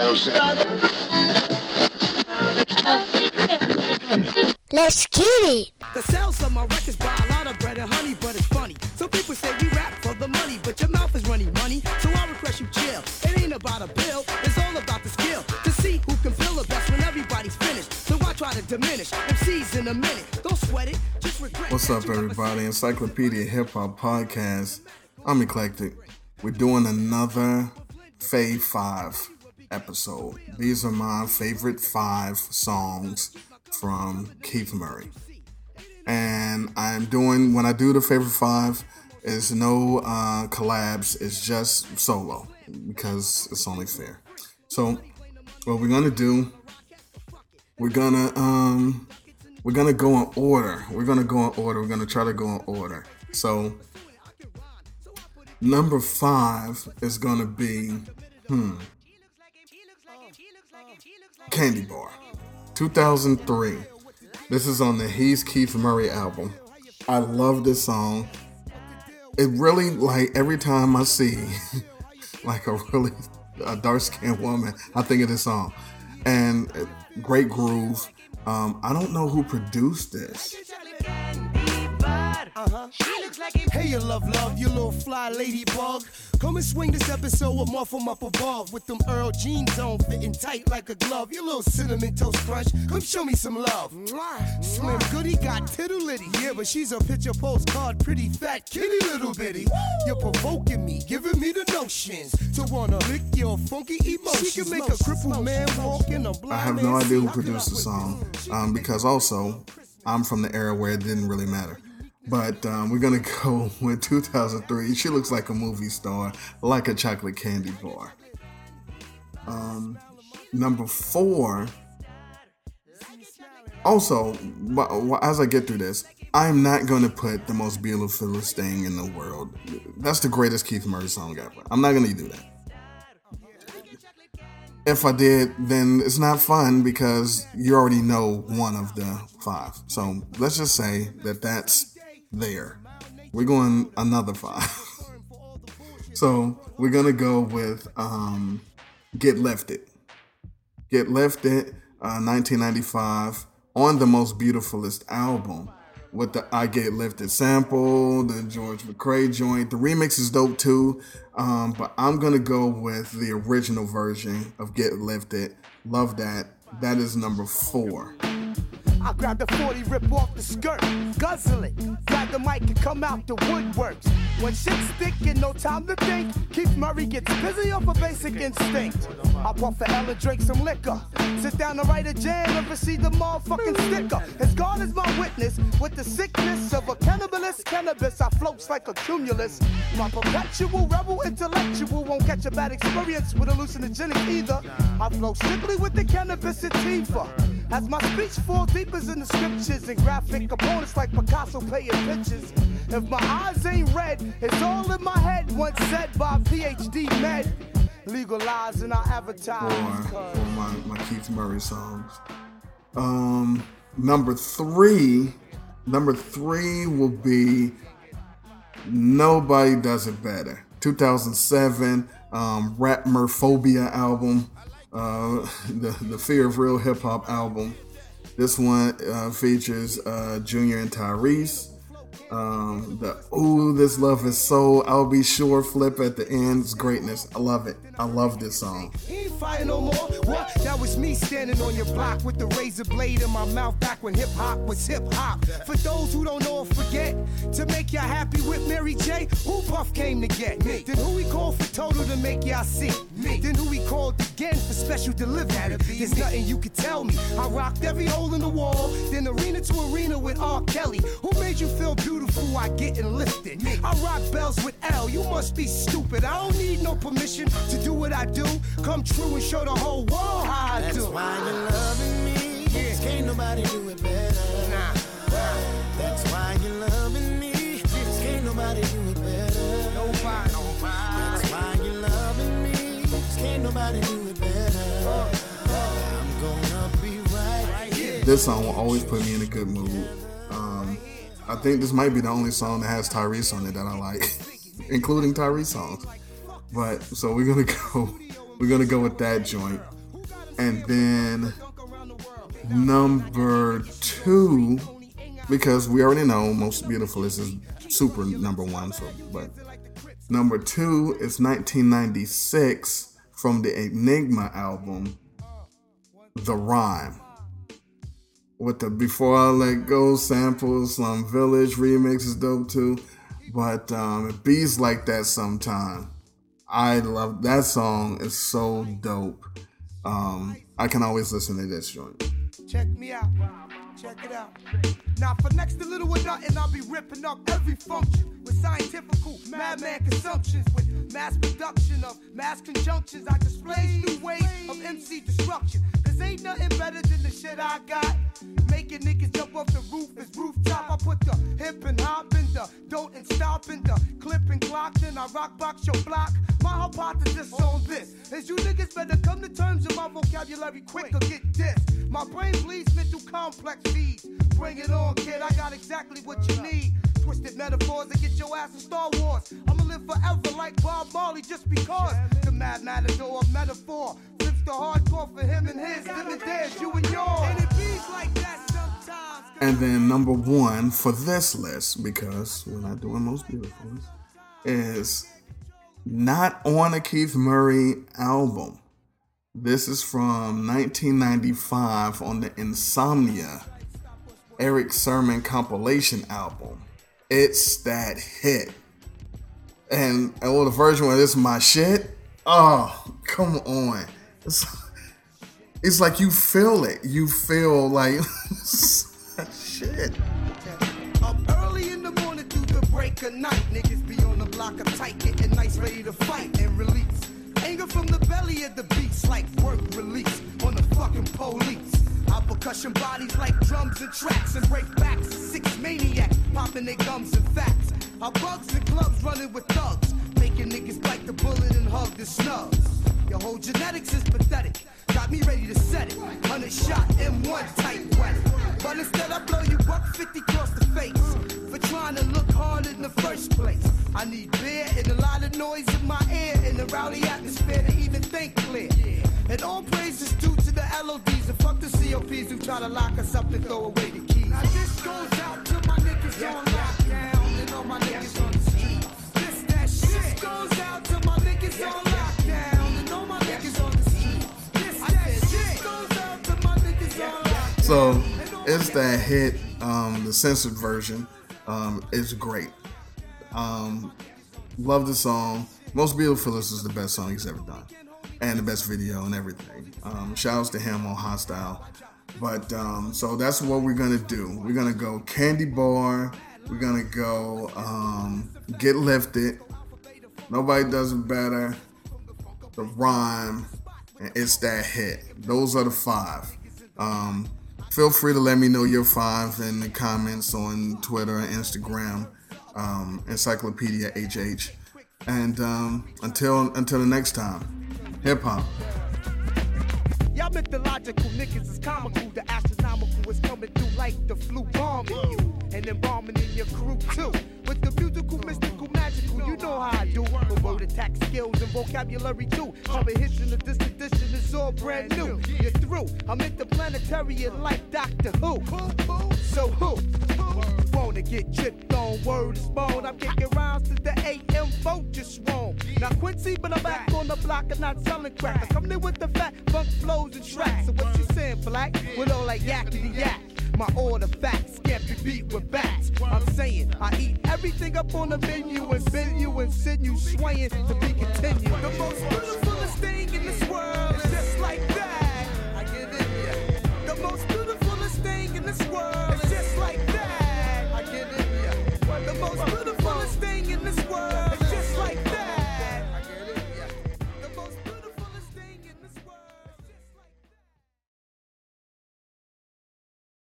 Let's get it. The sales of my records buy a lot of bread and honey, but it's funny. Some people say we rap for the money, but your mouth is running money. So I request you chill. It ain't about a bill, it's all about the skill. To see who can feel the best when everybody's finished. So I try to diminish MCs in a minute. Don't sweat it, just regret. What's up, everybody? Encyclopedia Hip Hop Podcast. I'm Eclectic. We're doing another Fave 5 episode. These are my favorite five songs from Keith Murray. And I'm doing, when I do the favorite five, it's no uh, collabs, it's just solo because it's only fair. So, what we're gonna do, we're gonna, um, we're gonna go in order. We're gonna go in order. We're gonna try to go in order. So, number five is gonna be, hmm, Candy Bar, 2003. This is on the He's Keith Murray album. I love this song. It really like every time I see like a really a dark skinned woman, I think of this song. And uh, great groove. Um, I don't know who produced this. Hey, you love, love, you little fly ladybug. Come and swing this episode with more from up above. With them Earl jeans on, fitting tight like a glove. You little cinnamon toast crunch. Come show me some love. Slim Goody got tittle litty. Yeah, but she's a picture postcard, pretty fat kitty little bitty. You're provoking me, giving me the notions to wanna lick your funky emotions. She can make a crippled man walk in a blind I have no idea who produced the song um, because also I'm from the era where it didn't really matter. But um, we're gonna go with 2003. She looks like a movie star, like a chocolate candy bar. Um, number four. Also, as I get through this, I'm not going to put the most beautiful thing in the world. That's the greatest Keith Murray song ever. I'm not going to do that if I did, then it's not fun because you already know one of the five. So let's just say that that's there. We're going another five. so we're gonna go with um, "Get Lifted." "Get Lifted," uh, 1995, on the Most Beautifulest album with the "I Get Lifted" sample, the George McCrae joint. The remix is dope too, um, but I'm gonna go with the original version of "Get Lifted." Love that. That is number four. I grab the 40, rip off the skirt, guzzle it. Grab the mic and come out the woodworks. When shit's thick and no time to think, Keith Murray gets busy off a basic instinct. I puff L and drink some liquor. Sit down and write a jam and receive the motherfucking sticker. As God is my witness, with the sickness of a cannibalist cannabis, I floats like a cumulus. My perpetual rebel intellectual won't catch a bad experience with hallucinogenic either. I flow simply with the cannabis sativa. As my speech falls deep as in the scriptures and graphic components like Picasso paying pictures. If my eyes ain't red, it's all in my head. Once said by PhD med. Legalizing our for, advertise. for my, my Keith Murray songs. Um, number three, number three will be Nobody Does It Better. 2007 um, Rap Murphobia album, uh, the the Fear of Real Hip Hop album. This one uh, features uh, Junior and Tyrese. Um, the Ooh, This Love Is So, I'll Be Sure flip at the end is greatness. I love it. I love this song. He no more. What? That was me standing on your block with the razor blade in my mouth back when hip hop was hip hop. For those who don't know or forget, to make y'all happy with Mary J, who Puff came to get? Me. Then who we called for total to make y'all see? Me. Then who we called again for special delivery? There's nothing you could tell me. I rocked every hole in the wall, then arena to arena with R. Kelly. Who made you feel beautiful? I getting lifted. I rock bells with L. You must be stupid. I don't need no permission to do what I do. Come true and show the whole world how I That's do. why you're loving me. Yeah. 'cause can't nobody do it better. Nah. That's why you're loving me. 'cause can't nobody do it better. Nobody, nobody. That's why you're loving me. 'cause can't nobody do it better. I'm gonna be right here. This song will always put me in a good mood. Um, I think this might be the only song that has Tyrese on it that I like, including Tyrese songs. But so we're gonna go we're gonna go with that joint. And then number two, because we already know most beautiful is super number one. So, but number two is 1996 from the Enigma album, The Rhyme. With the Before I Let Go samples, Slum Village remix is dope too. But um, it beats like that sometime. I love that song. It's so dope. Um, I can always listen to this joint. Check me out. Check it out. Now for next to little or nothing, I'll be ripping up every function with scientifical madman consumptions with mass production of mass conjunctions. I display new ways of MC destruction. Cause ain't nothing better than the shit I got. Making niggas jump off the roof is rooftop. I put the hip and hop in the don't and stop in the clip and clock. Then I rock box your block. My hypothesis on this is you niggas better come to terms with my vocabulary quick or get this. My brain bleeds mental complex feeds. Bring it on, kid. I got exactly what you need. Twisted metaphors that get your ass in Star Wars. I'ma live forever like Bob Marley just because. The mad matador of metaphor flips the hardcore for him and his, them and you and yours. And then number one for this list, because we're not doing most beautiful, ones, is not on a Keith Murray album. This is from 1995 on the Insomnia Erick Sermon compilation album. It's that hit. And oh, the version where this is my shit. Oh, come on. It's, it's like you feel it. You feel like shit. Up early in the morning through the break of night, niggas be on the block of tight, getting nice, ready to fight and release. Anger from the belly of the beats, like work release on the fucking police. Our percussion bodies like drums and tracks and break backs. Six maniacs popping their gums and facts. Our bugs and clubs running with thugs, making niggas bite the bullet and hug the snubs. Your whole genetics is pathetic. Got me ready to set it. 100 shot M1 tight weather. But instead I blow you up 50 across the face. For trying to look hard in the first place. I need beer and a lot of noise in my ear. In the rowdy atmosphere to even think clear. And all praise is due to the LODs and fuck the COPs who try to lock us up and throw away the keys. Now this goes out to my niggas on lockdown and all my niggas on the street. This that shit. This goes out to my niggas on lockdown and all my niggas on the street. This that shit. goes out to my niggas on lockdown. So it's that hit, um, the censored version. Um, it's great. Um, love the song. Most Beautiful is the best song he's ever done. And the best video and everything. Um, shouts to him on Hostile. But um, so that's what we're gonna do. We're gonna go Candy Bar. We're gonna go um, Get Lifted. Nobody does it better. The Rhyme. And it's that hit. Those are the five. Um, feel free to let me know your five in the comments on Twitter and Instagram. Um, Encyclopedia HH. And um, until until the next time, hip hop. Y'all mythological niggas is comical. The astronomical is coming through like the flu bombing you. And bombing in your crew too. With the musical, mystical, magical, you know how I do. Skills and vocabulary too. Cover hits in the distant edition is all brand new. You're through. I'm interplanetary like Doctor Who. So who? Wanna get tripped on word is bone. I'm kicking rounds to the AM vote just wrong. Now Quincy, but I'm back on the block and not selling crack. I come in with the fat funk flows and tracks. So what you saying, black? With all that yakety yak. My order facts can't be beat with bats. I'm saying I eat everything up on the menu and bend you and send you swaying to be continued. The most beautifulest thing